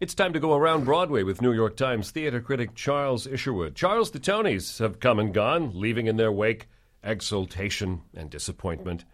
It's time to go around Broadway with New York Times theater critic Charles Isherwood. Charles, the Tonys have come and gone, leaving in their wake exultation and disappointment.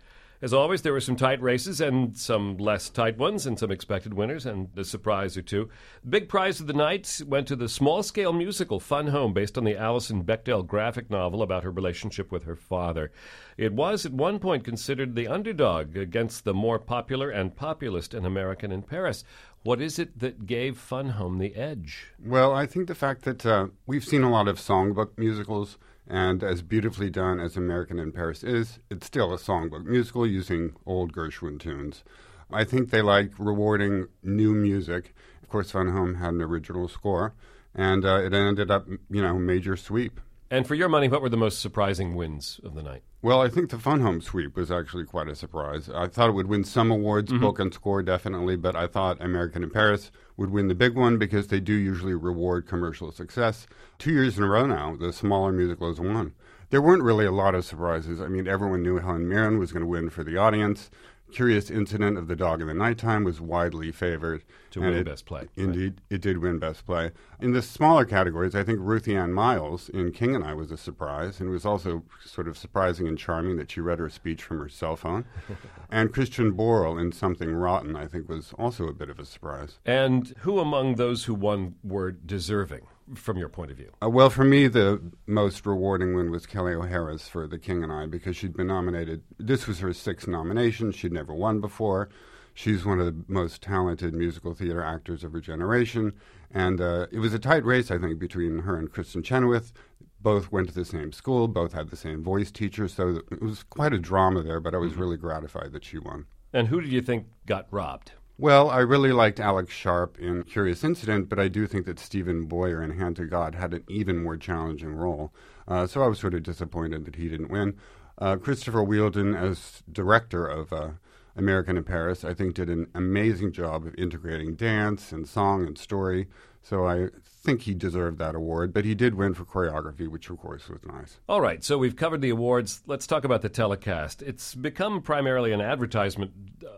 As always, there were some tight races and some less tight ones, and some expected winners and a surprise or two. The big prize of the night went to the small scale musical Fun Home, based on the Alison Bechdel graphic novel about her relationship with her father. It was at one point considered the underdog against the more popular and populist An American in Paris. What is it that gave Fun Home the edge? Well, I think the fact that uh, we've seen a lot of songbook musicals and as beautifully done as American in Paris is, it's still a songbook musical using old Gershwin tunes. I think they like rewarding new music. Of course, Fun Home had an original score, and uh, it ended up, you know, major sweep. And for your money, what were the most surprising wins of the night? Well, I think the Fun Home sweep was actually quite a surprise. I thought it would win some awards, mm-hmm. book and score definitely, but I thought American in Paris would win the big one because they do usually reward commercial success. Two years in a row now, the smaller musical has won. There weren't really a lot of surprises. I mean, everyone knew Helen Mirren was going to win for the audience. Curious Incident of the Dog in the Nighttime was widely favored. To win it, Best Play. Indeed, right. it did win Best Play. In the smaller categories, I think Ruthie Ann Miles in King and I was a surprise, and it was also sort of surprising and charming that she read her speech from her cell phone. and Christian Borle in Something Rotten, I think, was also a bit of a surprise. And who among those who won were deserving? From your point of view? Uh, well, for me, the most rewarding win was Kelli O'Hara's for The King and I because she'd been nominated. This was her sixth nomination. She'd never won before. She's one of the most talented musical theater actors of her generation. And uh, it was a tight race, I think, between her and Kristin Chenoweth. Both went to the same school, both had the same voice teacher. So it was quite a drama there, but I was mm-hmm. really gratified that she won. And who did you think got robbed? Well, I really liked Alex Sharp in Curious Incident, but I do think that Steven Boyer in Hand to God had an even more challenging role. Uh, so I was sort of disappointed that he didn't win. Uh, Christopher Wheeldon, as director of uh, American in Paris, I think did an amazing job of integrating dance and song and story. So I think he deserved that award, but he did win for choreography, which of course was nice. All right, so we've covered the awards. Let's talk about the telecast. It's become primarily an advertisement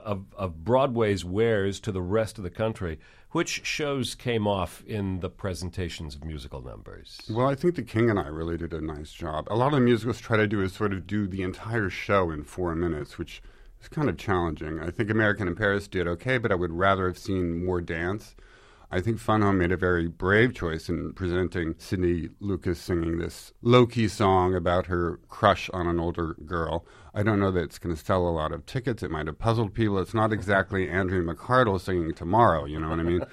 of, of Broadway's wares to the rest of the country. Which shows came off in the presentations of musical numbers? Well, I think The King and I really did a nice job. A lot of the musicals try to do is sort of do the entire show in four minutes, which is kind of challenging. I think American in Paris did okay, but I would rather have seen more dance. I think Fun Home made a very brave choice in presenting Sydney Lucas singing this low key song about her crush on an older girl. I don't know that it's going to sell a lot of tickets. It might have puzzled people. It's not exactly Andrea McArdle singing Tomorrow, you know what I mean?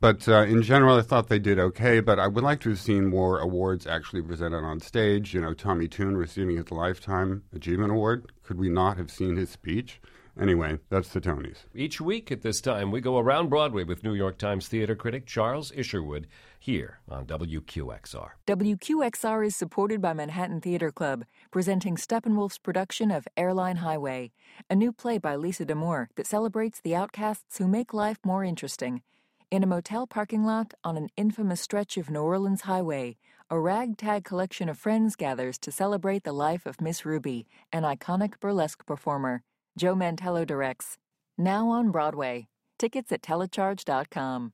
but uh, in general, I thought they did okay, but I would like to have seen more awards actually presented on stage. You know, Tommy Tune receiving his Lifetime Achievement Award. Could we not have seen his speech? Anyway, that's the Tonys. Each week at this time, we go around Broadway with New York Times theater critic Charles Isherwood here on WQXR. WQXR is supported by Manhattan Theater Club, presenting Steppenwolf's production of Airline Highway, a new play by Lisa D'Amour that celebrates the outcasts who make life more interesting. In a motel parking lot on an infamous stretch of New Orleans Highway, a ragtag collection of friends gathers to celebrate the life of Miss Ruby, an iconic burlesque performer. Joe Mantello directs. Now on Broadway. Tickets at telecharge.com.